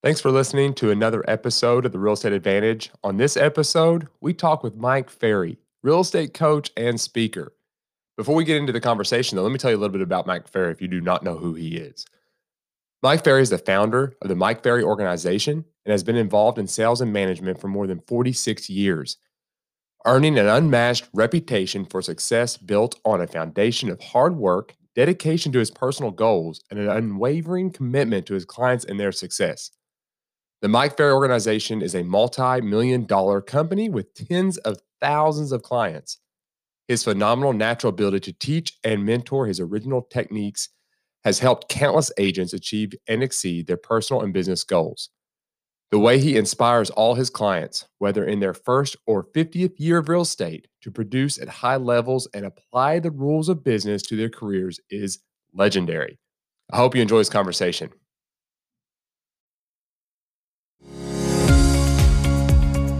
Thanks for listening to another episode of the Real Estate Advantage. On this episode, we talk with Mike Ferry, real estate coach and speaker. Before we get into the conversation, though, let me tell you a little bit about Mike Ferry if you do not know who he is. Mike Ferry is the founder of the Mike Ferry organization and has been involved in sales and management for more than 46 years, earning an unmatched reputation for success built on a foundation of hard work, dedication to his personal goals, and an unwavering commitment to his clients and their success. The Mike Ferry organization is a multi million dollar company with tens of thousands of clients. His phenomenal natural ability to teach and mentor his original techniques has helped countless agents achieve and exceed their personal and business goals. The way he inspires all his clients, whether in their first or 50th year of real estate, to produce at high levels and apply the rules of business to their careers is legendary. I hope you enjoy this conversation.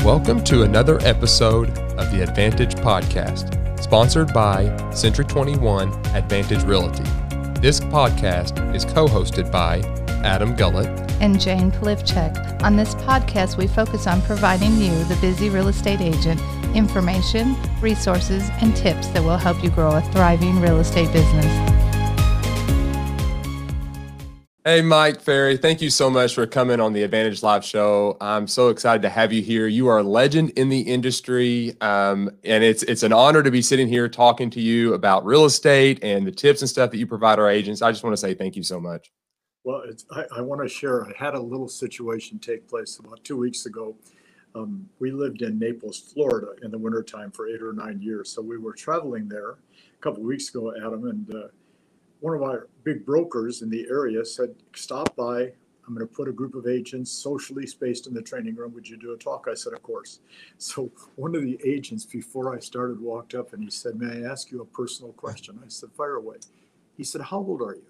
Welcome to another episode of the Advantage Podcast, sponsored by Century 21 Advantage Realty. This podcast is co hosted by Adam Gullett and Jane Polivchek. On this podcast, we focus on providing you, the busy real estate agent, information, resources, and tips that will help you grow a thriving real estate business. Hey, Mike Ferry, thank you so much for coming on the Advantage Live show. I'm so excited to have you here. You are a legend in the industry, um, and it's it's an honor to be sitting here talking to you about real estate and the tips and stuff that you provide our agents. I just want to say thank you so much. Well, I, I, want to share. I had a little situation take place about two weeks ago. Um, we lived in Naples, Florida, in the wintertime for eight or nine years. So we were traveling there a couple of weeks ago, Adam, and uh, one of our big brokers in the area said, stop by. I'm going to put a group of agents socially spaced in the training room. Would you do a talk? I said, of course. So one of the agents before I started walked up and he said, may I ask you a personal question? I said, fire away. He said, how old are you?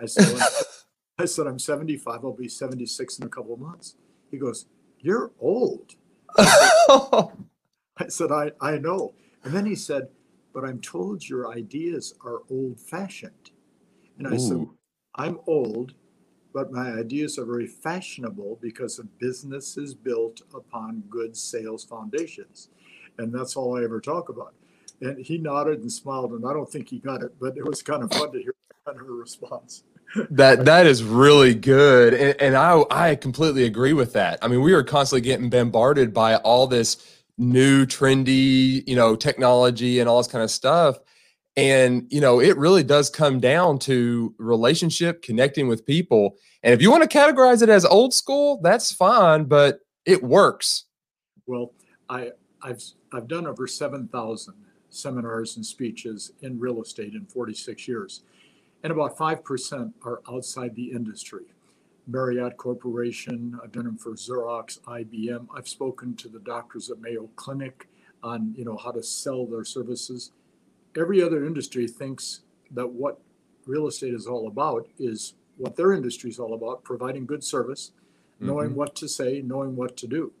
I said, well, I said, I'm 75. I'll be 76 in a couple of months. He goes, you're old. I said, I, I know. And then he said, but I'm told your ideas are old fashioned. And I said, I'm old, but my ideas are very fashionable because a business is built upon good sales foundations. And that's all I ever talk about. And he nodded and smiled, and I don't think he got it, but it was kind of fun to hear kind of a response. that that is really good and, and i i completely agree with that i mean we are constantly getting bombarded by all this new trendy you know technology and all this kind of stuff and, you know, it really does come down to relationship, connecting with people. And if you want to categorize it as old school, that's fine, but it works. Well, I, I've, I've done over 7,000 seminars and speeches in real estate in 46 years. And about 5% are outside the industry. Marriott Corporation, I've done them for Xerox, IBM. I've spoken to the doctors at Mayo Clinic on, you know, how to sell their services every other industry thinks that what real estate is all about is what their industry is all about providing good service, knowing mm-hmm. what to say, knowing what to do.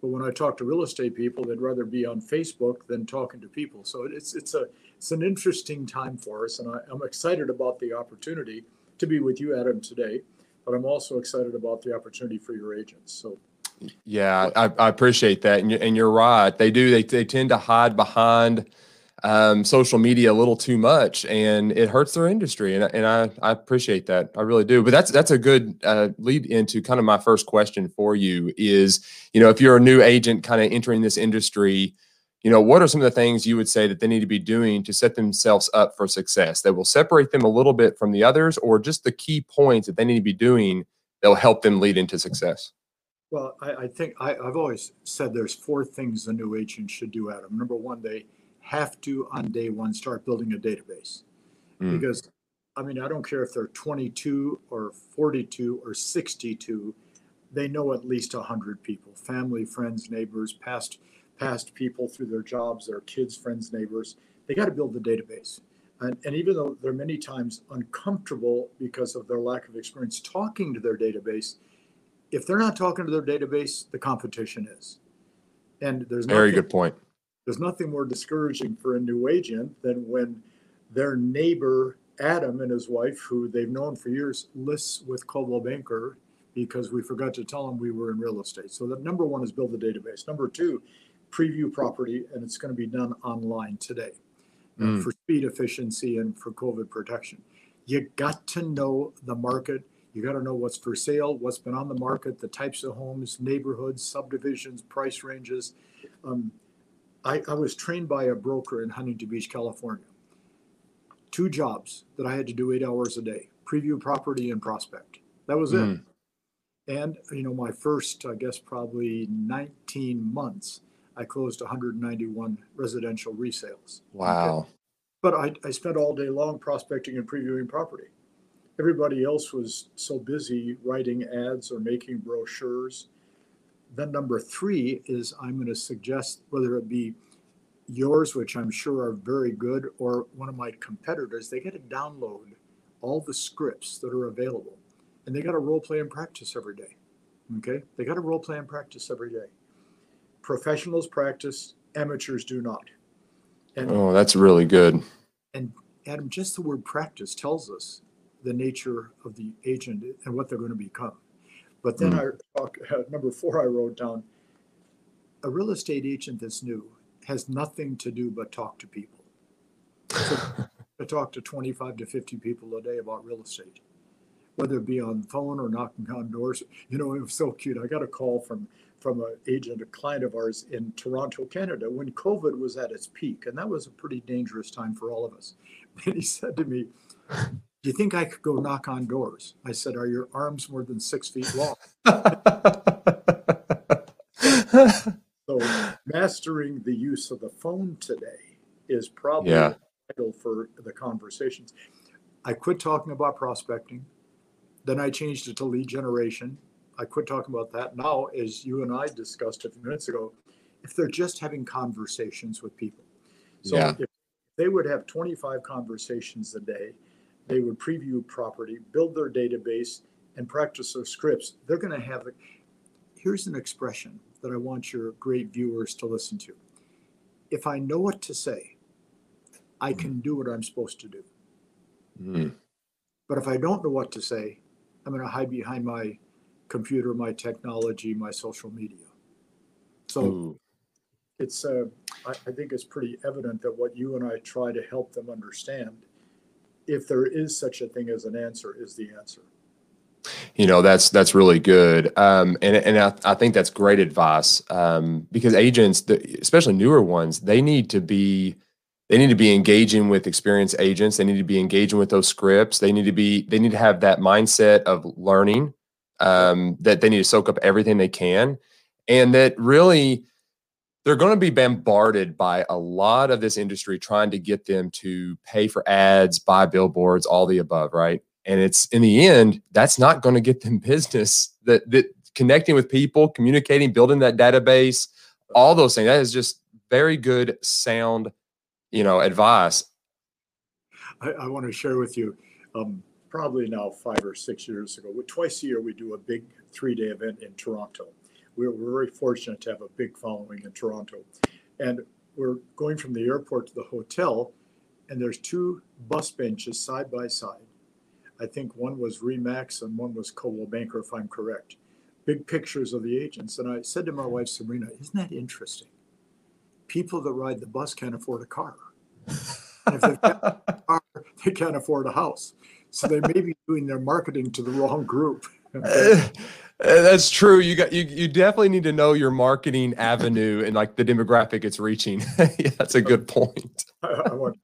But when I talk to real estate people, they'd rather be on Facebook than talking to people. So it's it's a it's an interesting time for us, and I, I'm excited about the opportunity to be with you, Adam, today. But I'm also excited about the opportunity for your agents. So yeah, I, I appreciate that, and, you, and you're right. They do. They they tend to hide behind um, social media a little too much, and it hurts their industry. And, and I, I appreciate that, I really do. But that's that's a good uh, lead into kind of my first question for you is, you know, if you're a new agent kind of entering this industry, you know, what are some of the things you would say that they need to be doing to set themselves up for success that will separate them a little bit from the others, or just the key points that they need to be doing that will help them lead into success? Well, I, I think I, I've always said there's four things a new agent should do, Adam. Number one, they have to on day one start building a database. Mm. because I mean I don't care if they're 22 or 42 or 62 they know at least 100 people family friends neighbors past past people through their jobs their kids friends neighbors. They got to build the database. And, and even though they're many times uncomfortable because of their lack of experience talking to their database if they're not talking to their database the competition is. And there's very good point there's nothing more discouraging for a new agent than when their neighbor Adam and his wife, who they've known for years, lists with Coldwell Banker, because we forgot to tell them we were in real estate. So the number one is build the database. Number two, preview property, and it's going to be done online today Mm. for speed efficiency and for COVID protection. You got to know the market. You got to know what's for sale, what's been on the market, the types of homes, neighborhoods, subdivisions, price ranges. Um, I, I was trained by a broker in Huntington Beach, California. Two jobs that I had to do eight hours a day preview property and prospect. That was it. Mm. And, you know, my first, I guess, probably 19 months, I closed 191 residential resales. Wow. But I, I spent all day long prospecting and previewing property. Everybody else was so busy writing ads or making brochures. Then, number three is I'm going to suggest whether it be yours, which I'm sure are very good, or one of my competitors, they got to download all the scripts that are available and they got to role play and practice every day. Okay? They got to role play and practice every day. Professionals practice, amateurs do not. And Oh, that's really good. And Adam, just the word practice tells us the nature of the agent and what they're going to become. But then hmm. I talk, number four, I wrote down a real estate agent that's new has nothing to do but talk to people. So I talk to 25 to 50 people a day about real estate, whether it be on the phone or knocking on doors. You know, it was so cute. I got a call from from an agent, a client of ours in Toronto, Canada, when COVID was at its peak, and that was a pretty dangerous time for all of us. And he said to me, "Do you think I could go knock on doors?" I said, "Are your arms more than six feet long?" So mastering the use of the phone today is probably Yeah. vital for the conversations. I quit talking about prospecting. Then I changed it to lead generation. I quit talking about that. Now, as you and I discussed a few minutes ago, if they're just having conversations with people. So Yeah. if they would have 25 conversations a day, they would preview property, build their database, and practice their scripts. They're going to have, a, here's an expression that I want your great viewers to listen to. If I know what to say, I can do what I'm supposed to do. Mm. But if I don't know what to say, I'm going to hide behind my computer, my technology, my social media. So Ooh. it's, uh, I, I think it's pretty evident that what you and I try to help them understand, if there is such a thing as an answer, is the answer. You know, that's that's really good, um, and and I, I think that's great advice um, because agents, especially newer ones, they need to be they need to be engaging with experienced agents. They need to be engaging with those scripts. They need to be they need to have that mindset of learning um, that they need to soak up everything they can, and that really they're going to be bombarded by a lot of this industry trying to get them to pay for ads, buy billboards, all the above, right? And it's in the end, that's not going to get them business. That that connecting with people, communicating, building that database, all those things. That is just very good, sound, you know, advice. I, I want to share with you, um, probably now five or six years ago, twice a year we do a big three day event in Toronto. We're, we're very fortunate to have a big following in Toronto. And we're going from the airport to the hotel, and there's two bus benches side by side. I think one was Remax and one was Coldwell Banker, if I'm correct. Big pictures of the agents. And I said to my wife, Sabrina, isn't that interesting? People that ride the bus can't afford a car. And if they've got a car, they can't afford a house. So they may be doing their marketing to the wrong group. Uh, That's true. You got you. You definitely need to know your marketing avenue and like the demographic it's reaching. yeah, that's a good point. I, I want,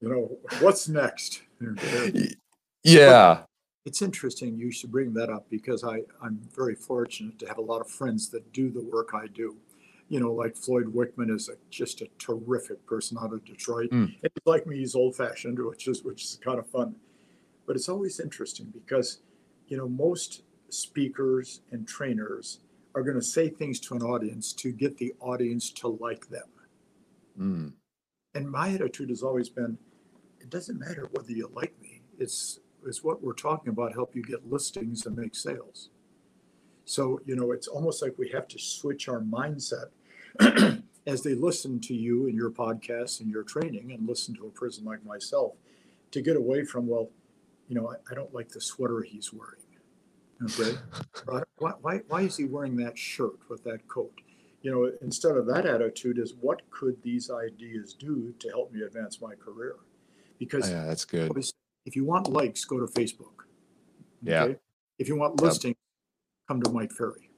you know, what's next? Yeah. It's interesting you should bring that up because I, I'm very fortunate to have a lot of friends that do the work I do. You know, like Floyd Wickman is a, just a terrific person out of Detroit. Mm. And like me, he's old fashioned, which is which is kind of fun. But it's always interesting because, you know, most speakers and trainers are going to say things to an audience to get the audience to like them. Mm. And my attitude has always been, it doesn't matter whether you like me. It's is what we're talking about help you get listings and make sales. So, you know, it's almost like we have to switch our mindset as they listen to you and your podcast and your training and listen to a person like myself to get away from, well, you know, I, I don't like the sweater he's wearing. Okay. why, why, why is he wearing that shirt with that coat? You know, instead of that attitude is what could these ideas do to help me advance my career? Because yeah, that's good. If you want likes, go to Facebook. Okay? Yeah. If you want listings, yep. come to Mike Ferry.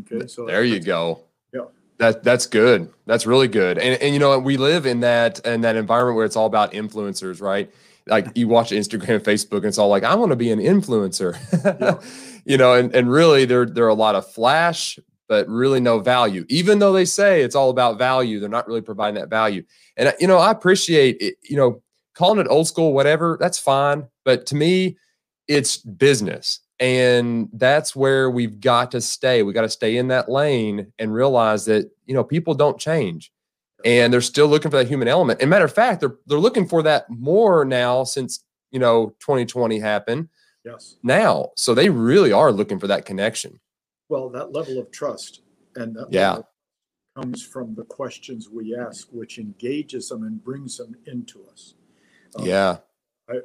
Okay. So there you go. Yeah. That that's good. That's really good. And and you know we live in that in that environment where it's all about influencers, right? Like you watch Instagram, Facebook, and it's all like I want to be an influencer. Yeah. you know, and and really there there are a lot of flash, but really no value. Even though they say it's all about value, they're not really providing that value. And you know, I appreciate it. You know, calling it old school, whatever, that's fine. But to me, it's business. And that's where we've got to stay. We got to stay in that lane and realize that, you know, people don't change and they're still looking for that human element. And matter of fact, they're they're looking for that more now since, you know, 2020 happened. Yes. Now. So they really are looking for that connection. Well, that level of trust and that yeah. comes from the questions we ask, which engages them and brings them into us. Um, yeah. I,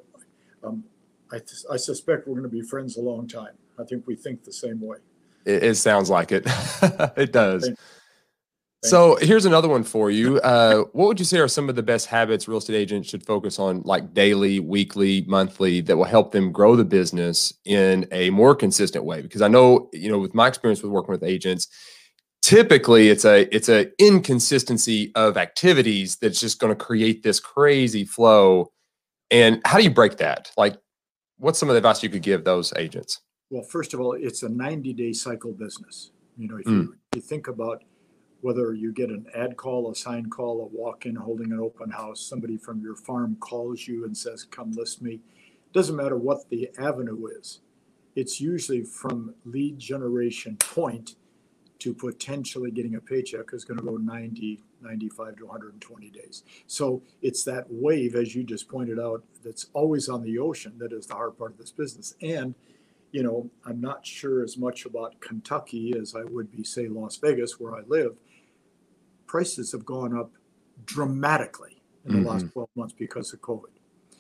um, I, I suspect we're going to be friends a long time. I think we think the same way. It, it sounds like it. it does. Thank, thank so here's another one for you. Uh, what would you say are some of the best habits real estate agents should focus on, like daily, weekly, monthly, that will help them grow the business in a more consistent way? Because I know, you know, with my experience with working with agents, typically it's a it's a inconsistency of activities that's just going to create this crazy flow and how do you break that? Like, what's some of the advice you could give those agents? Well, first of all, it's a 90 day cycle business. You know, if mm. you, you think about whether you get an ad call, a sign call, a walk in holding an open house, somebody from your farm calls you and says, Come list me. Doesn't matter what the avenue is, it's usually from lead generation point to potentially getting a paycheck is going to go 90, 95 to 120 days. So it's that wave, as you just pointed out, that's always on the ocean that is the hard part of this business. And, you know, I'm not sure as much about Kentucky as I would be, say, Las Vegas, where I live. Prices have gone up dramatically in the mm-hmm. last 12 months because of COVID.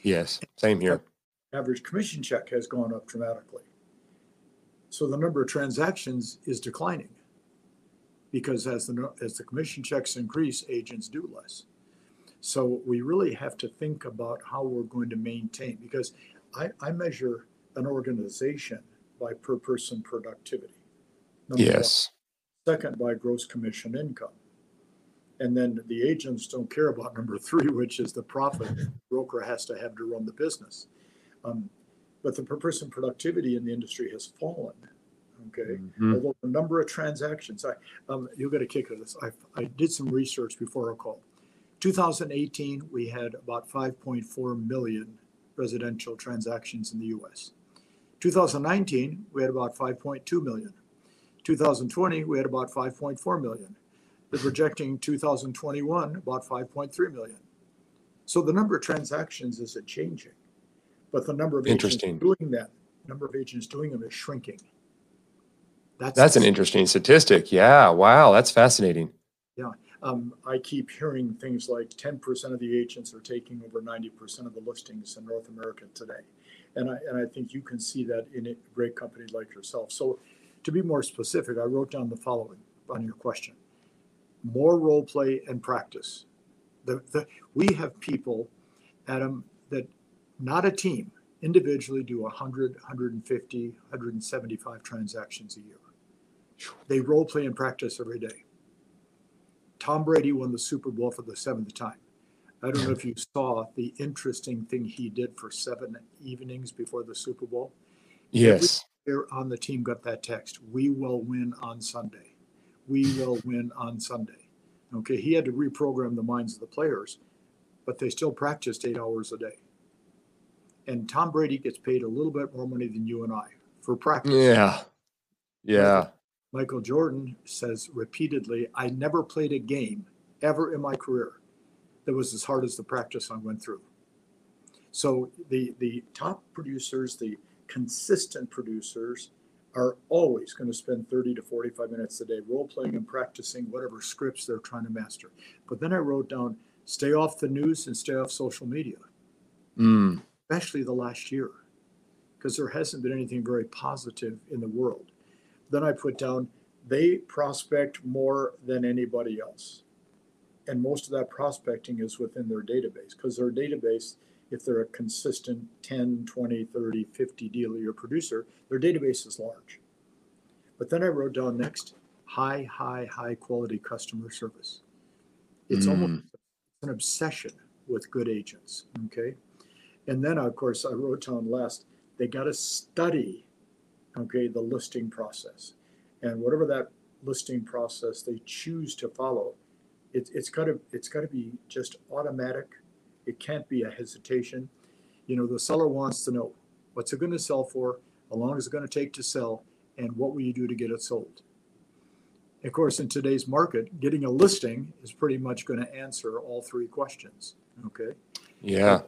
Yes, same here. Average commission check has gone up dramatically. So the number of transactions is declining because as the as the commission checks increase, agents do less. So we really have to think about how we're going to maintain because I, I measure an organization by per person productivity. Number yes. One. Second, by gross commission income. And then the agents don't care about number three, which is the profit the broker has to have to run the business. Um, but the per person productivity in the industry has fallen Okay, mm-hmm. although the number of transactions, I um, you'll get a kick out of this. I, I did some research before our call. 2018, we had about 5.4 million residential transactions in the U.S. 2019, we had about 5.2 million. 2020, we had about 5.4 million. They're projecting 2021 about 5.3 million. So the number of transactions isn't changing, but the number of agents doing that, number of agents doing them is shrinking. That's, that's an interesting statistic. Yeah. Wow. That's fascinating. Yeah. Um, I keep hearing things like 10% of the agents are taking over 90% of the listings in North America today. And I, and I think you can see that in a great company like yourself. So, to be more specific, I wrote down the following on your question more role play and practice. The, the, we have people, Adam, that not a team, individually do 100, 150, 175 transactions a year. They role play and practice every day. Tom Brady won the Super Bowl for the seventh time. I don't know if you saw the interesting thing he did for seven evenings before the Super Bowl. Yes. Every on the team got that text. We will win on Sunday. We will win on Sunday. Okay. He had to reprogram the minds of the players, but they still practiced eight hours a day. And Tom Brady gets paid a little bit more money than you and I for practice. Yeah. Yeah. Michael Jordan says repeatedly, I never played a game ever in my career that was as hard as the practice I went through. So the the top producers, the consistent producers, are always going to spend 30 to 45 minutes a day role playing and practicing whatever scripts they're trying to master. But then I wrote down stay off the news and stay off social media, mm. especially the last year. because there hasn't been anything very positive in the world. Then I put down they prospect more than anybody else. And most of that prospecting is within their database because their database, if they're a consistent 10, 20, 30, 50 dealer year producer, their database is large. But then I wrote down next high, high, high quality customer service. It's mm. almost an obsession with good agents. Okay. And then, of course, I wrote down last, they got to study, okay, the listing process. And whatever that listing process they choose to follow, it, it's got to it's got to be just automatic. It can't be a hesitation. You know, the seller wants to know what's it going to sell for, how long is it going to take to sell, and what will you do to get it sold. Of course, in today's market, getting a listing is pretty much going to answer all three questions. Okay. Yeah.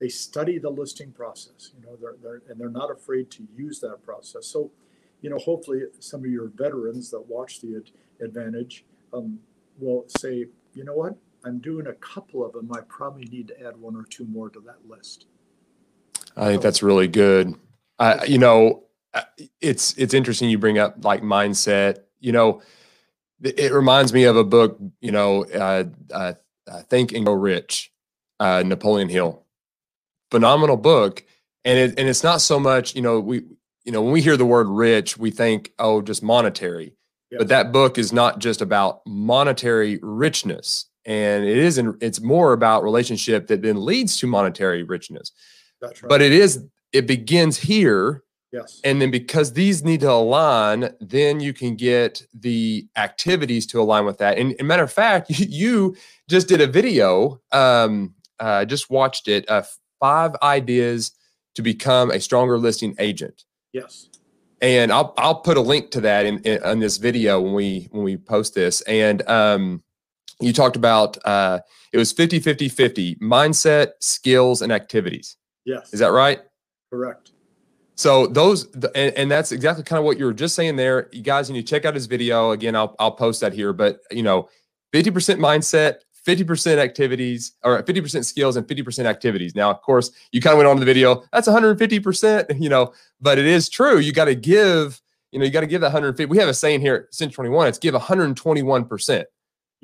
They study the listing process, you know, they're, they're, and they're not afraid to use that process. So, you know, hopefully some of your veterans that watch the ad- advantage um, will say, you know what, I'm doing a couple of them. I probably need to add one or two more to that list. I think that's really good. Uh, you know, uh, it's it's interesting you bring up like mindset. You know, it reminds me of a book. You know, uh, uh, Think and Grow Rich, uh, Napoleon Hill. Phenomenal book, and it, and it's not so much. You know, we you know when we hear the word rich, we think oh just monetary. But that book is not just about monetary richness, and it isn't. It's more about relationship that then leads to monetary richness. That's right. But it is. It begins here Yes. And then because these need to align, then you can get the activities to align with that. And, and matter of fact, you, just did a video. Um, uh, just watched it. Uh, five ideas to become a stronger listing agent. Yes. And I'll I'll put a link to that in, in, in this video when we when we post this. And um, you talked about uh, it was 50 50 50 mindset, skills, and activities. Yes. Is that right? Correct. So those, and, and, that's exactly kind of what you were just saying there. You guys and you check out his video. Again, I'll, I'll post that here, but you know, 50% mindset, 50% activities or 50% skills and 50% activities. Now, of course, you kind of went on to the video. That's 150%, you know, but it is true. You got to give, you know, you got to give that 150. We have a saying here at Century 21, it's give 121%.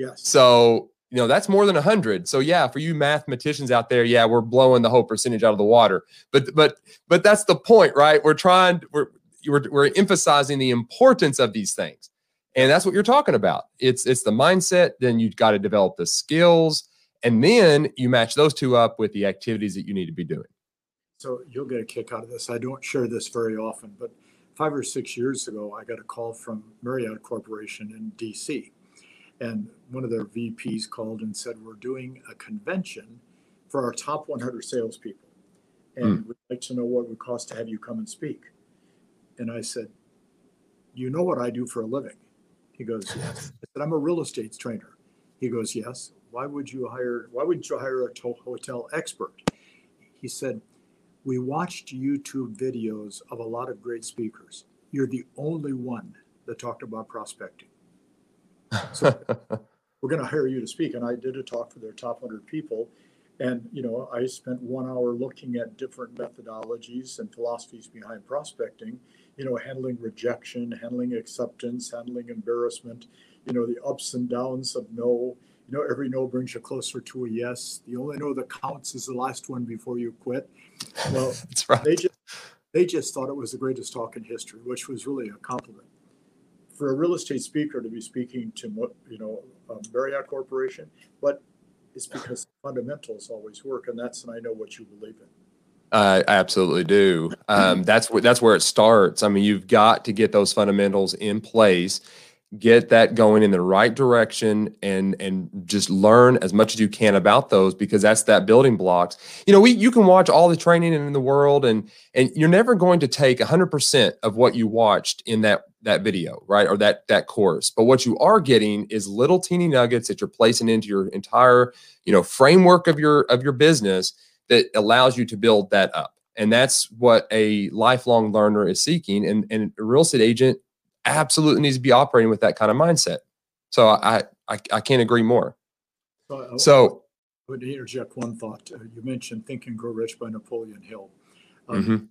Yes. So you know that's more than 100 so yeah for you mathematicians out there yeah we're blowing the whole percentage out of the water. But but but that's the point right? We're trying we're we're, we're emphasizing the importance of these things. And that's what you're talking about. It's it's the mindset then you've got to develop the skills and then you match those two up with the activities that you need to be doing. So you'll get a kick out of this. I don't share this very often but five or six years ago i got a call from marriott corporation in dc and one of their VPs called and said, We're doing a convention for our top 100 salespeople. And mm. we'd like to know what it would cost to have you come and speak. And I said, You know what I do for a living? He goes, Yes. I said, I'm a real estate trainer. He goes, Yes. Why would you hire, why wouldn't you hire a hotel expert? He said, We watched YouTube videos of a lot of great speakers. You're the only one that talked about prospecting. So we're going to hire you to speak. And I did a talk for their top 100 people. And, you know, I spent one hour looking at different methodologies and philosophies behind prospecting, you know, handling rejection, handling acceptance, handling embarrassment, you know, the ups and downs of no. You know, every no brings you closer to a yes. The only no that counts is the last one before you quit. Well, That's right. they just they just thought it was the greatest talk in history, which was really a compliment for a real estate speaker to be speaking to you know Marriott Corporation, but it's because fundamentals always work, and that's and I know what you believe in. I absolutely do. Um, that's where that's where it starts. I mean, you've got to get those fundamentals in place, get that going in the right direction, and and just learn as much as you can about those because that's that building blocks. You know, we you can watch all the training in the world, and and you're never going to take 100 percent of what you watched in that that video, right? Or that that course. But what you are getting is little teeny nuggets that you're placing into your entire, you know, framework of your of your business that allows you to build that up. And that's what a lifelong learner is seeking. And, and a real estate agent absolutely needs to be operating with that kind of mindset. So I I, I can't agree more. Uh, so I would interject one thought. Uh, you mentioned Think and Grow Rich by Napoleon Hill. Um, mm-hmm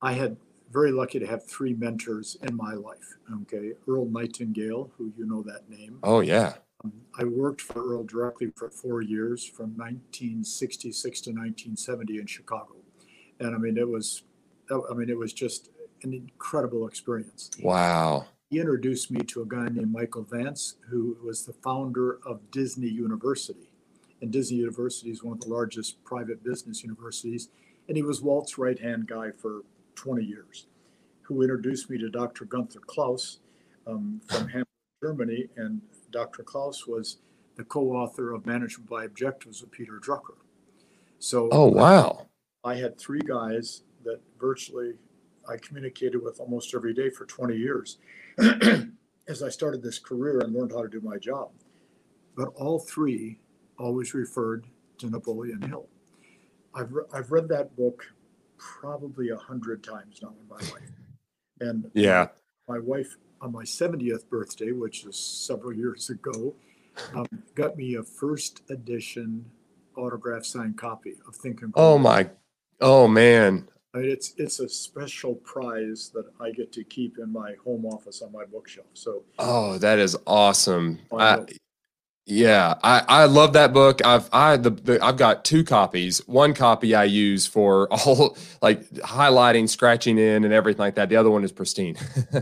I had very lucky to have three mentors in my life. Okay, Earl Nightingale, who you know that name. Oh yeah. Um, I worked for Earl directly for four years, from 1966 to 1970 in Chicago, and I mean it was, I mean it was just an incredible experience. Wow. He introduced me to a guy named Michael Vance, who was the founder of Disney University, and Disney University is one of the largest private business universities, and he was Walt's right hand guy for 20 years, who introduced me to Dr. Gunther Klaus um, from Hamburg, Germany. And Dr. Klaus was the co author of Management by Objectives with Peter Drucker. So, oh, wow. I had three guys that virtually I communicated with almost every day for 20 years as I started this career and learned how to do my job. But all three always referred to Napoleon Hill. I've, re- I've read that book probably a hundred times now in my life. And yeah, my wife on my 70th birthday, which is several years ago, um, got me a first edition autograph signed copy of Think and Grow. Oh my, oh man. I mean, it's it's a special prize that I get to keep in my home office on my bookshelf. So. Oh, that is awesome. I, yeah, I, I love that book. I've I the, the, I've got two copies. One copy I use for all like highlighting, scratching in, and everything like that. The other one is pristine.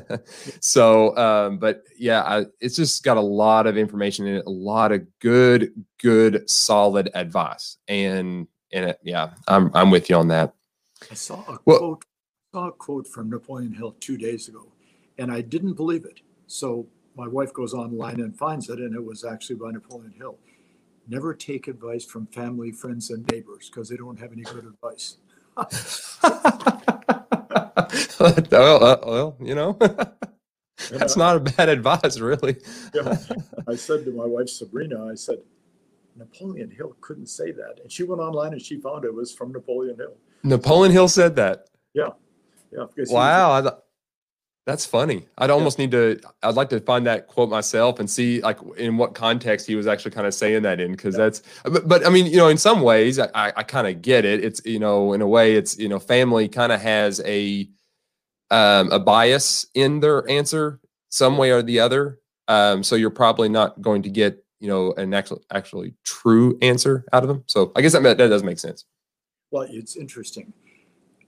so, um, but yeah, I, it's just got a lot of information in it, a lot of good, good, solid advice, and in it, yeah, I'm I'm with you on that. I saw a well, quote, saw a quote from Napoleon Hill two days ago, and I didn't believe it. So my wife goes online and finds it, and it was actually by Napoleon Hill. Never take advice from family, friends, and neighbors because they don't have any good advice. well, uh, well, you know, that's not a bad advice, really. yeah. I said to my wife Sabrina, I said, Napoleon Hill couldn't say that, and she went online and she found it was from Napoleon Hill. Napoleon Hill said that. Yeah, yeah. Wow. That's funny. I'd almost need to. I'd like to find that quote myself and see like in what context he was actually kind of saying that in, because that's. But, but, I mean, you know, in some ways, I, I kind of get it. It's you know, in a way, it's you know, family kind of has a um, a bias in their answer, some way or the other. Um, so you're probably not going to get you know an actual actually true answer out of them. So I guess that that does make sense. Well, it's interesting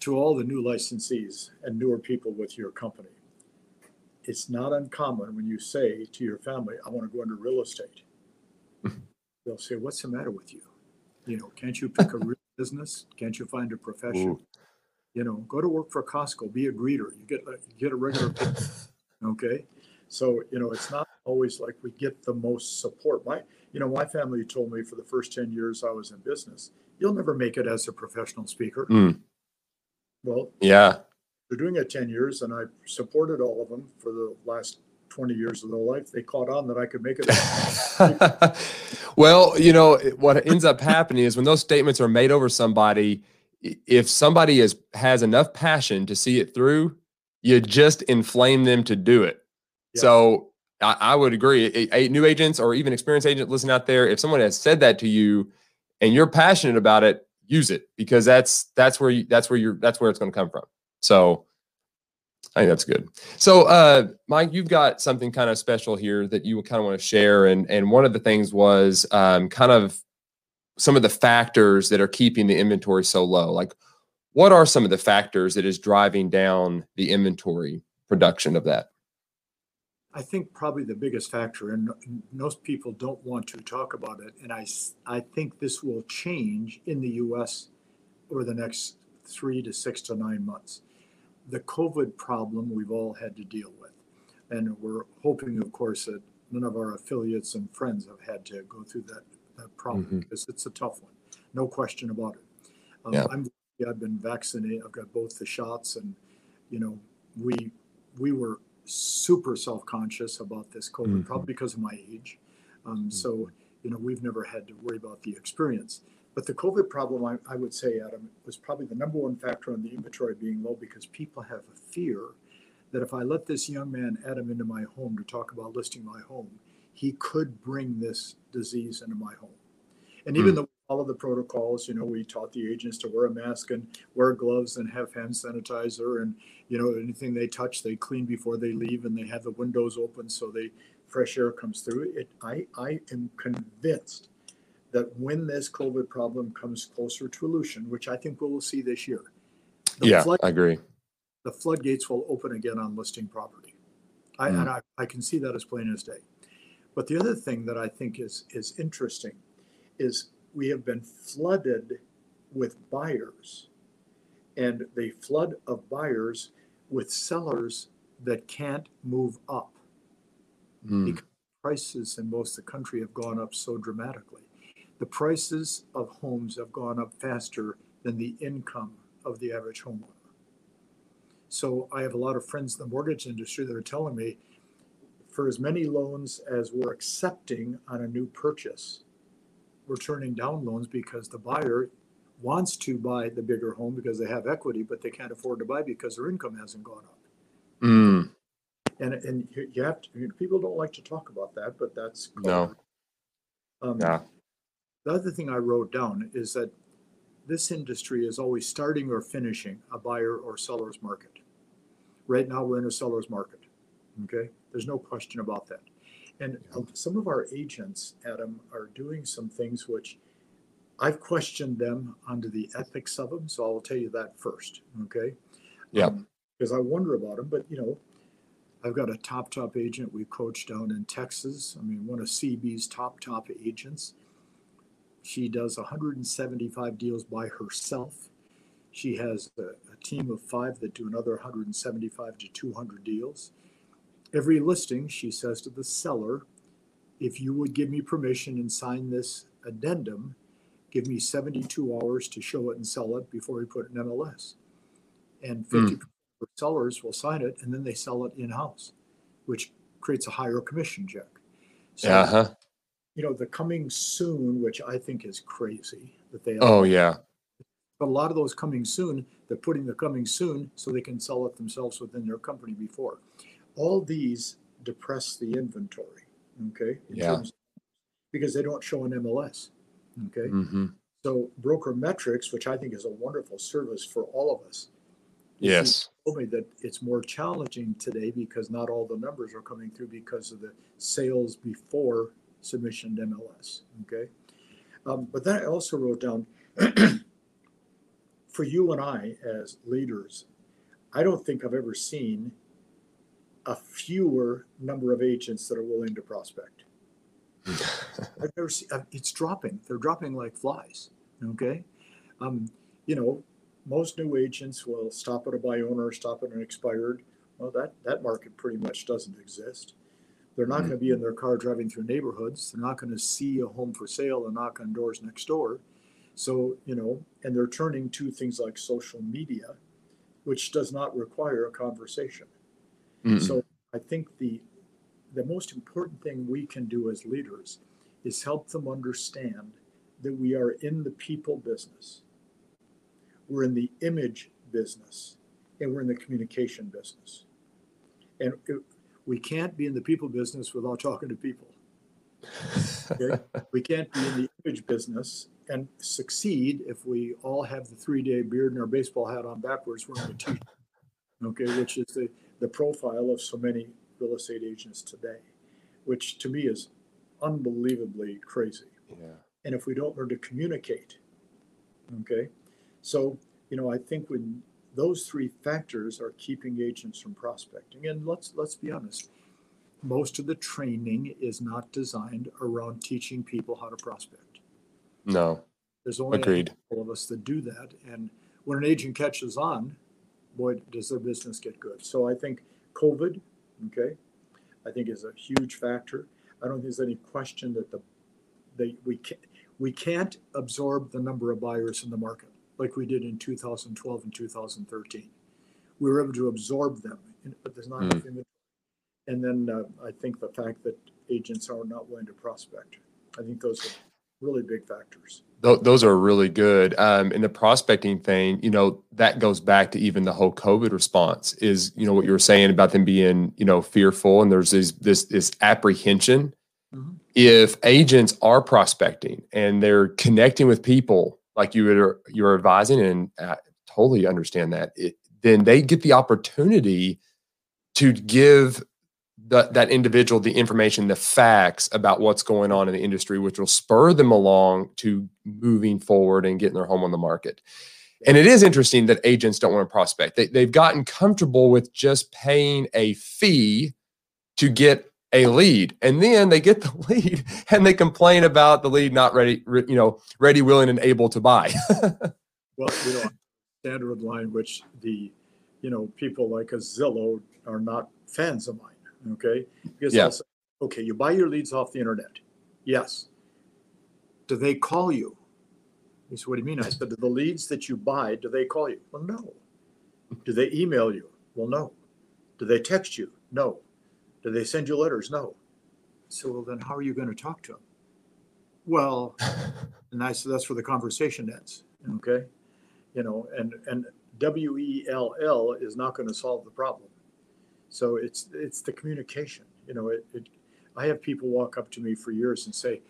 to all the new licensees and newer people with your company it's not uncommon when you say to your family, I want to go into real estate. They'll say, What's the matter with you? You know, can't you pick a real business? Can't you find a profession? Ooh. You know, go to work for Costco, be a greeter. You get uh, you get a regular okay. So, you know, it's not always like we get the most support. My you know, my family told me for the first 10 years I was in business, you'll never make it as a professional speaker. Mm. Well, yeah, they're doing it 10 years and I supported all of them for the last 20 years of their life. They caught on that I could make it. well, you know, what ends up happening is when those statements are made over somebody, if somebody is has enough passion to see it through, you just inflame them to do it. Yeah. So I, I, would agree. A, a, new agents or even experienced agent listen out there, if someone has said that to you and you're passionate about it, use it because that's that's where you that's where you're that's where it's going to come from. So I think that's good. So, uh, Mike, you've got something kind of special here that you kind of want to share, and and one of the things was um, kind of some of the factors that are keeping the inventory so low. Like, what are some of the factors that is driving down the inventory production of that? I think probably the biggest factor, and most people don't want to talk about it, and I I think this will change in the U.S. over the next three to six to nine months the COVID problem we've all had to deal with. And we're hoping, of course, that none of our affiliates and friends have had to go through that, that problem mm-hmm. because it's a tough one. No question about it. Um, yeah. I'm, I've been vaccinated. I've got both the shots, and you know, we we were super self-conscious about this COVID, mm-hmm. probably because of my age. Um, mm-hmm. So you know, we've never had to worry about the experience. But the COVID problem, I, I would say, Adam, was probably the number one factor on the inventory being low because people have a fear that if I let this young man, Adam, into my home to talk about listing my home, he could bring this disease into my home. And even mm. though follow the protocols. You know, we taught the agents to wear a mask and wear gloves and have hand sanitizer, and you know, anything they touch, they clean before they leave, and they have the windows open so they fresh air comes through. It. I I am convinced that when this COVID problem comes closer to illusion, which I think we will see this year, yeah, flood, I agree. The floodgates will open again on listing property. I, mm. And I, I can see that as plain as day. But the other thing that I think is is interesting is we have been flooded with buyers and the flood of buyers with sellers that can't move up mm. because prices in most of the country have gone up so dramatically. The prices of homes have gone up faster than the income of the average homeowner. So I have a lot of friends in the mortgage industry that are telling me for as many loans as we're accepting on a new purchase, we're turning down loans because the buyer wants to buy the bigger home because they have equity, but they can't afford to buy because their income hasn't gone up. Mm. And and you have to. People don't like to talk about that, but that's no. Um, yeah. The other thing I wrote down is that this industry is always starting or finishing a buyer or seller's market. Right now, we're in a seller's market. Okay, there's no question about that. And some of our agents, Adam, are doing some things which I've questioned them under the ethics of them. So I'll tell you that first. Okay. Yeah. Um, because I wonder about them. But, you know, I've got a top, top agent we coach down in Texas. I mean, one of CB's top, top agents. She does 175 deals by herself. She has a, a team of five that do another 175 to 200 deals every listing, she says to the seller, if you would give me permission and sign this addendum, give me 72 hours to show it and sell it before we put it in MLS. And 50% mm. sellers will sign it and then they sell it in house, which creates a higher commission check. So, uh-huh. you know, the coming soon, which I think is crazy that they. Oh, yeah. But a lot of those coming soon, they're putting the coming soon so they can sell it themselves within their company before all these depress the inventory. Okay. yeah. Of, because they don't show an MLS. Okay. Mm-hmm. So broker metrics, which I think is a wonderful service for all of us. Yes. Told me that it's more challenging today because not all the numbers are coming through because of the sales before submission to MLS. Okay. Um, but then I also wrote down for you and I as leaders, I don't think I've ever seen a fewer number of agents that are willing to prospect. I've never seen, uh, it's dropping. They're dropping like flies. Okay. Um, you know, most new agents will stop at a by owner, stop at an expired. Well, that, that market pretty much doesn't exist. They're not mm-hmm. going to be in their car driving through neighborhoods. They're not going to see a home for sale and knock on doors next door. So, you know, and they're turning to things like social media, which does not require a conversation. Mm-hmm. So I think the the most important thing we can do as leaders is help them understand that we are in the people business. We're in the image business and we're in the communication business. And it, we can't be in the people business without talking to people. Okay? we can't be in the image business and succeed if we all have the three day beard and our baseball hat on backwards wearing a t shirt. Okay, which is the the profile of so many real estate agents today, which to me is unbelievably crazy. Yeah. And if we don't learn to communicate, okay, so you know I think when those three factors are keeping agents from prospecting, and let's let's be honest, most of the training is not designed around teaching people how to prospect. No. There's only Agreed. a couple of us that do that, and when an agent catches on, boy, does their business get good. So I think COVID, okay, I think is a huge factor. I don't think there's any question that the they we can't we can't absorb the number of buyers in the market like we did in 2012 and 2013. We were able to absorb them, but there's not mm. enough inventory. And then uh, I think the fact that agents are not willing to prospect. I think those are really big factors. Th- those are really good. Um, and the prospecting thing, you know, that goes back to even the whole COVID response. Is you know what you were saying about them being, you know, fearful, and there's this this this apprehension. Mm-hmm. if agents are prospecting and they're connecting with people like you are you're advising, and I totally understand that, it, then they get the opportunity to give the, that individual the information, the facts about what's going on in the industry, which will spur them along to moving forward and getting their home on the market. And it is interesting that agents don't want to prospect. They, they've gotten comfortable with just paying a fee to get a lead and then they get the lead and they complain about the lead not ready you know ready willing and able to buy well you know standard line which the you know people like a zillow are not fans of mine okay because yeah. say, okay you buy your leads off the internet yes do they call you he said what do you mean i said the leads that you buy do they call you well no do they email you well no do they text you no do they send you letters? No. So, well, then how are you going to talk to them? Well, and that's that's where the conversation ends. Okay, you know, and and W E L L is not going to solve the problem. So it's it's the communication. You know, it, it. I have people walk up to me for years and say,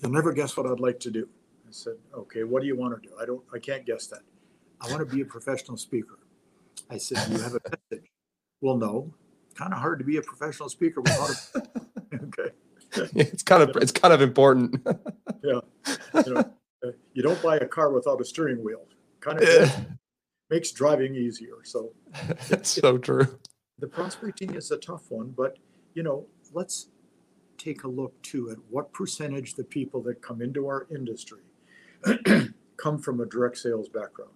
"You'll never guess what I'd like to do." I said, "Okay, what do you want to do?" I don't. I can't guess that. I want to be a professional speaker. I said, you have a message?" Well, no kind of hard to be a professional speaker without a okay it's kind of it's kind of important yeah you, know, you don't buy a car without a steering wheel kind of makes driving easier so that's so true the prospecting is a tough one but you know let's take a look too at what percentage the people that come into our industry come from a direct sales background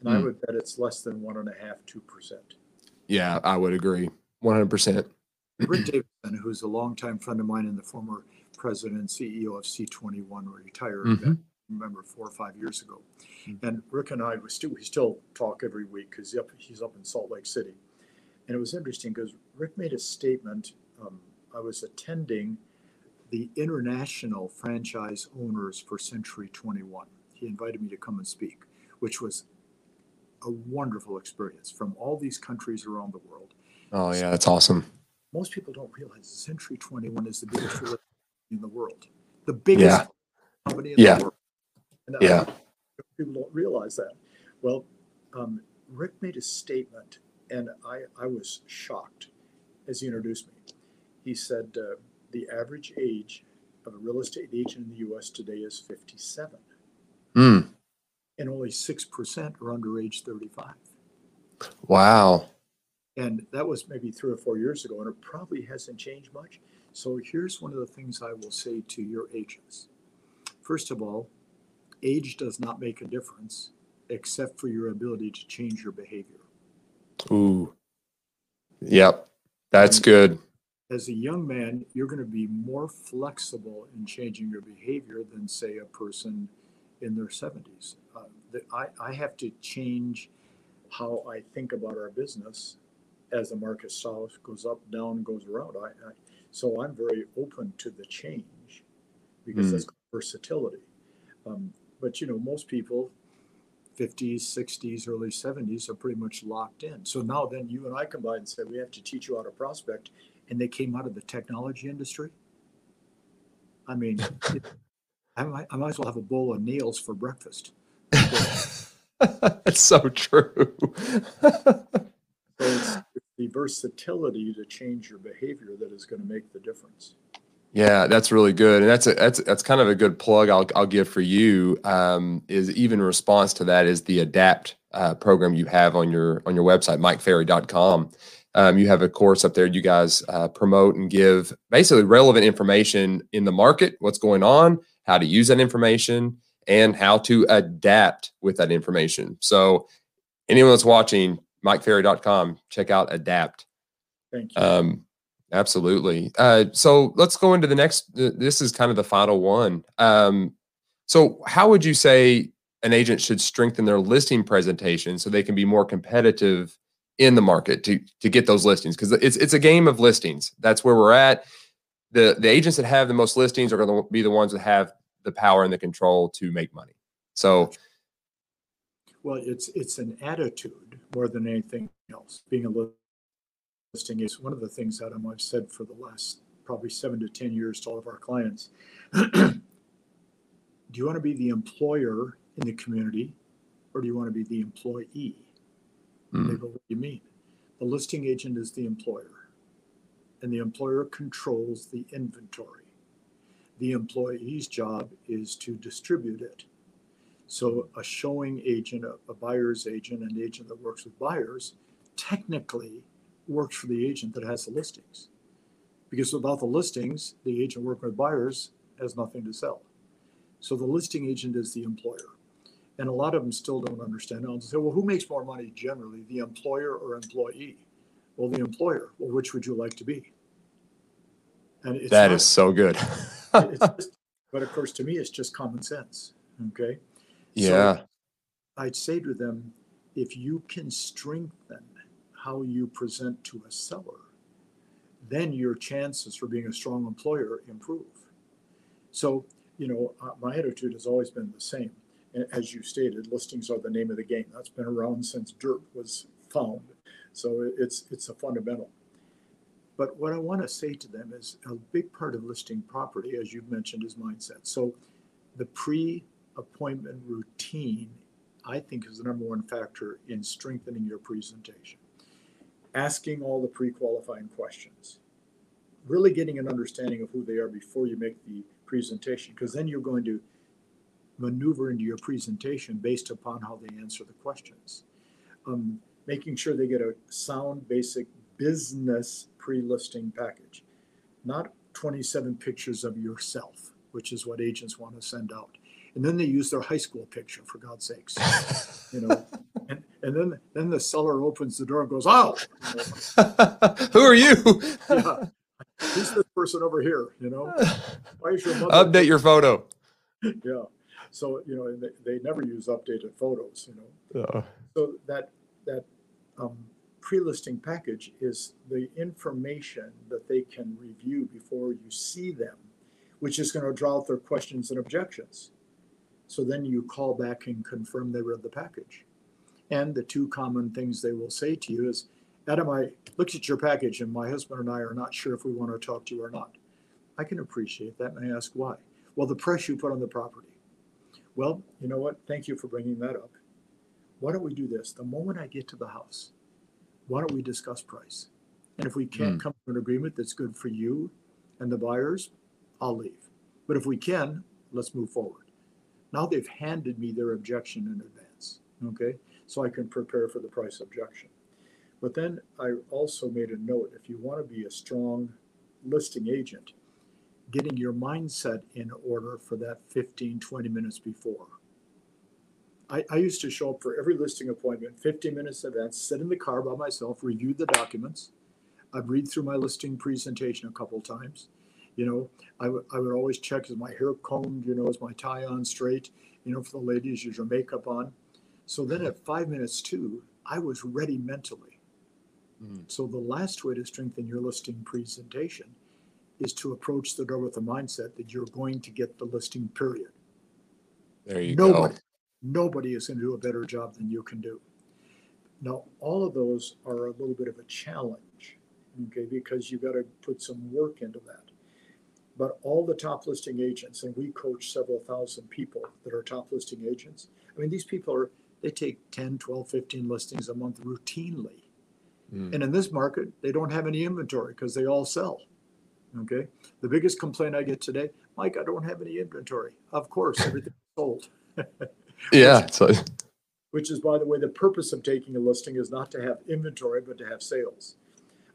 and mm. i hmm. would bet it's less than one and a half two percent yeah, I would agree. 100%. Rick Davidson, who's a longtime friend of mine and the former president and CEO of C21, retired, mm-hmm. remember, four or five years ago. Mm-hmm. And Rick and I, we still, we still talk every week because he's, he's up in Salt Lake City. And it was interesting because Rick made a statement. Um, I was attending the International Franchise Owners for Century 21. He invited me to come and speak, which was a wonderful experience from all these countries around the world. Oh yeah, that's awesome. Most people don't realize Century 21 is the biggest in the world, the biggest yeah. company in yeah. the world. And yeah, people don't realize that. Well, um, Rick made a statement, and I I was shocked as he introduced me. He said uh, the average age of a real estate agent in the U.S. today is 57. Mm and only 6% are under age 35. Wow. And that was maybe three or four years ago, and it probably hasn't changed much. So here's one of the things I will say to your agents. First of all, age does not make a difference except for your ability to change your behavior. Ooh. Yep. That's and good. As a young man, you're going to be more flexible in changing your behavior than, say, a person in their 70s. Uh, that I, I have to change how I think about our business as the market solves, goes up, down, goes around. I, I, so I'm very open to the change because mm. that's versatility. Um, but you know, most people, 50s, 60s, early 70s, are pretty much locked in. So now then you and I combine and say we have to teach you how to prospect, and they came out of the technology industry. I mean, it, I might, I might as well have a bowl of nails for breakfast. That's so true. so it's the versatility to change your behavior that is going to make the difference. Yeah, that's really good, and that's a, that's that's kind of a good plug I'll I'll give for you. Um, is even response to that is the adapt uh, program you have on your on your website mikeferry.com. Um, you have a course up there you guys uh, promote and give basically relevant information in the market, what's going on, how to use that information, and how to adapt with that information. So, anyone that's watching, MikeFerry.com, check out Adapt. Thank you. Um, absolutely. Uh, so, let's go into the next. This is kind of the final one. Um, so, how would you say an agent should strengthen their listing presentation so they can be more competitive in the market to to get those listings? Because it's it's a game of listings. That's where we're at. The the agents that have the most listings are going to be the ones that have the power and the control to make money. So, well, it's it's an attitude more than anything else. Being a listing is one of the things that I've said for the last probably seven to 10 years to all of our clients. do you want to be the employer in the community or do you want to be the employee? Mm. They go, what do you mean? The listing agent is the employer, and the employer controls the inventory. The employee's job is to distribute it. So a showing agent, a, a buyer's agent, an agent that works with buyers, technically works for the agent that has the listings. Because without the listings, the agent working with buyers has nothing to sell. So the listing agent is the employer. And a lot of them still don't understand. I'll say, well, who makes more money generally, the employer or employee? Well, the employer. Well, which would you like to be? And it's that not, is so good. just, but of course, to me, it's just common sense. Okay. Yeah. So I'd say to them, if you can strengthen how you present to a seller, then your chances for being a strong employer improve. So, you know, uh, my attitude has always been the same as you stated, listings are the name of the game. That's been around since dirt was found. So it's it's a fundamental. But what I want to say to them is a big part of listing property, as you've mentioned, is mindset. So the pre-appointment routine, I think, is the number one factor in strengthening your presentation. Asking all the pre-qualifying questions, really getting an understanding of who they are before you make the presentation, because then you're going to maneuver into your presentation based upon how they answer the questions. Um, making sure they get a sound, basic business pre listing package, not 27 pictures of yourself, which is what agents want to send out. And then they use their high school picture, for God's sakes. you know, and, then then the seller opens the door and goes, "Oh, who are you?" yeah, who's this person over here? You know, why is your mother? Update your photo. yeah, so you know, they, they never use updated photos. You know, uh. so that that um, pre-listing package is the information that they can review before you see them, which is going to draw out their questions and objections. So then you call back and confirm they read the package. And the two common things they will say to you is, Adam, I looked at your package and my husband and I are not sure if we want to talk to you or not. I can appreciate that and I ask why. Well, the price you put on the property. Well, you know what? Thank you for bringing that up. Why don't we do this? The moment I get to the house, why don't we discuss price? And if we can't mm. come to an agreement that's good for you and the buyers, I'll leave. But if we can, let's move forward. Now they've handed me their objection in advance, okay? So I can prepare for the price objection. But then I also made a note if you want to be a strong listing agent, getting your mindset in order for that 15, 20 minutes before. I, I used to show up for every listing appointment, 15 minutes advance, sit in the car by myself, review the documents. I'd read through my listing presentation a couple times. You know, I, I would always check is my hair combed, you know, is my tie on straight? You know, for the ladies, is your makeup on? So then at five minutes two, I was ready mentally. Mm. So the last way to strengthen your listing presentation is to approach the door with the mindset that you're going to get the listing period. There you nobody, go. Nobody is going to do a better job than you can do. Now, all of those are a little bit of a challenge, okay, because you've got to put some work into that. But all the top listing agents, and we coach several thousand people that are top listing agents. I mean, these people are, they take 10, 12, 15 listings a month routinely. Mm. And in this market, they don't have any inventory because they all sell. Okay. The biggest complaint I get today, Mike, I don't have any inventory. Of course, everything's sold. yeah. which, so. which is, by the way, the purpose of taking a listing is not to have inventory, but to have sales.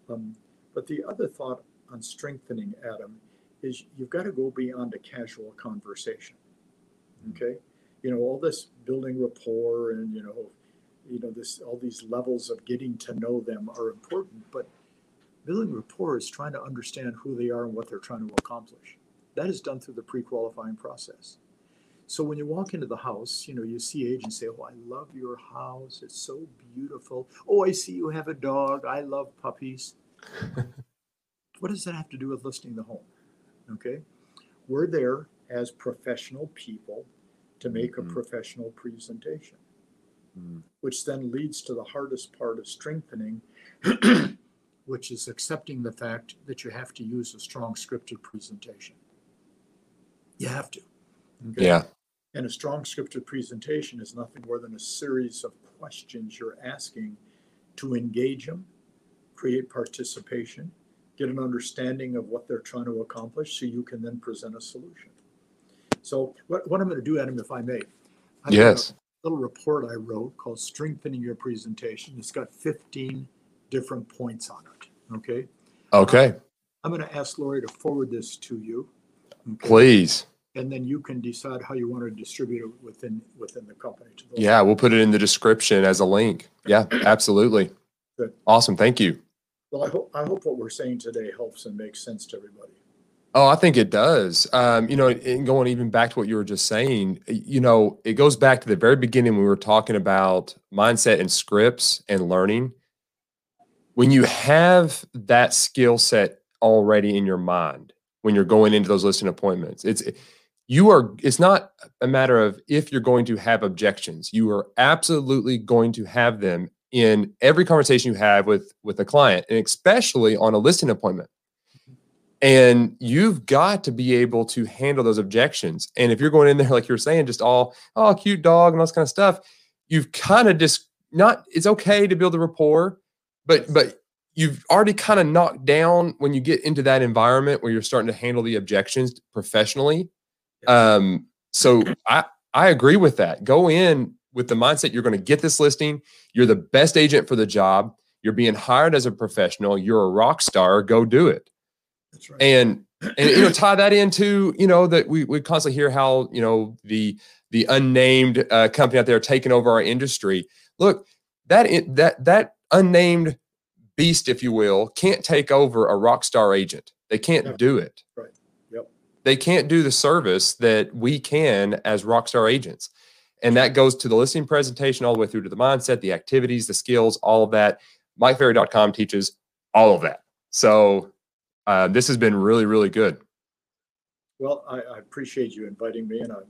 Um, but the other thought on strengthening, Adam, is you've got to go beyond a casual conversation. Mm-hmm. Okay. You know, all this building rapport and, you know, you know, this all these levels of getting to know them are important, but Building rapport is trying to understand who they are and what they're trying to accomplish. That is done through the pre-qualifying process. So when you walk into the house, you know, you see agents say, Oh, I love your house. It's so beautiful. Oh, I see you have a dog. I love puppies. what does that have to do with listing the home? Okay. We're there as professional people to make a professional presentation, mm-hmm. which then leads to the hardest part of strengthening which is accepting the fact that you have to use a strong scripted presentation. You have to. Okay? Yeah. And a strong scripted presentation is nothing more than a series of questions you're asking to engage them, create participation, get an understanding of what they're trying to accomplish so you can then present a solution. So what, what I'm going to do, Adam, if I may, I've yes, little report I wrote called "Strengthening Your Presentation." It's got 15 different points on it. Okay. Okay. I'm going to ask Lori to forward this to you. Okay? Please. And then you can decide how you want to distribute it within within the company. yeah, we'll put it in the description as a link. Yeah, absolutely. Good. Awesome. Thank you. Well, I hope I hope what we're saying today helps and makes sense to everybody. Oh, I think it does. Um, you know, and going even back to what you were just saying, you know, it goes back to the very beginning when we were talking about mindset and scripts and learning. When you have that skill set already in your mind when you're going into those listing appointments, it's you are it's not a matter of if you're going to have objections. You are absolutely going to have them in every conversation you have with with a client, and especially on a listing appointment and you've got to be able to handle those objections. And if you're going in there, like you're saying, just all, oh, cute dog and all this kind of stuff, you've kind of just not, it's okay to build a rapport, but, but you've already kind of knocked down when you get into that environment where you're starting to handle the objections professionally. Um, so I, I agree with that. Go in with the mindset you're going to get this listing. You're the best agent for the job. You're being hired as a professional. You're a rock star. Go do it. That's right. And and you know tie that into you know that we we constantly hear how you know the the unnamed uh, company out there taking over our industry. Look, that that that unnamed beast, if you will, can't take over a rock star agent. They can't do it. Right. Yep. They can't do the service that we can as rock star agents. And that goes to the listing presentation all the way through to the mindset, the activities, the skills, all of that. MikeFerry.com teaches all of that. So uh, this has been really, really good. Well, I, I, appreciate you inviting me, and I'm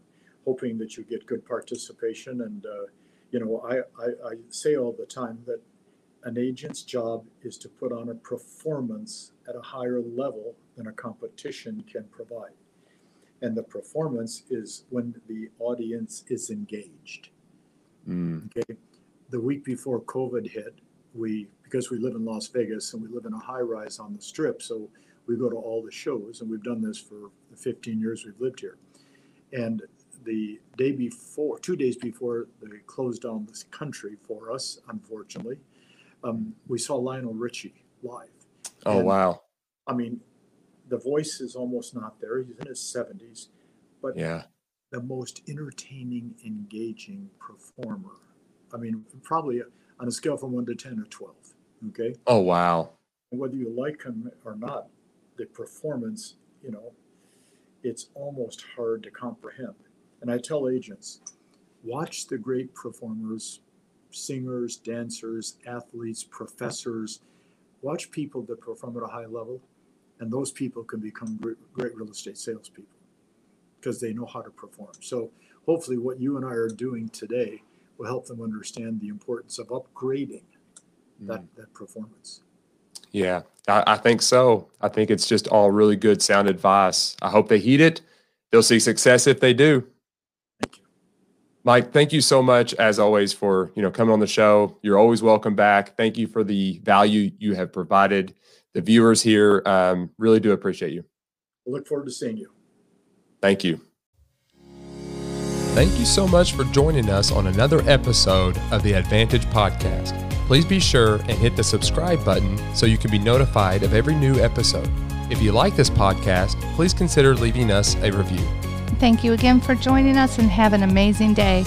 hoping that you get good participation. And uh, you know, I, I, I say all the time that an agent's job is to put on a performance at a higher level than a competition can provide. And the performance is when the audience is engaged. Mm. Okay. The week before COVID hit, we because we live in Las Vegas and we live in a high rise on the strip, so we go to all the shows, and we've done this for the 15 years we've lived here. And the day before, two days before they closed down this country for us, unfortunately, um, we saw Lionel Richie live. Oh, and, wow. I mean, the voice is almost not there. He's in his 70s, but yeah, the most entertaining, engaging performer. I mean, probably on a scale from one to 10 or 12. Okay. Oh, wow. And whether you like him or not, the performance, you know, it's almost hard to comprehend. And I tell agents, watch the great performers, singers, dancers, athletes, professors. Watch people that perform at a high level, and those people can become great, great real estate salespeople because they know how to perform. So hopefully, what you and I are doing today will help them understand the importance of upgrading that, mm. that performance. Yeah, I, I, think so. I think it's just all really good sound advice. I hope they heed it. They'll see success if they do. Thank you. Mike, thank you so much as always for, you know, coming on the show. You're always welcome back. Thank you for the value you have provided the viewers here. Um, really do appreciate you. I look forward to seeing you. Thank you. Thank you so much for joining us on another episode of the Advantage Podcast please be sure and hit the subscribe button so you can be notified of every new episode. If you like this podcast, please consider leaving us a review. Thank you again for joining us and have an amazing day.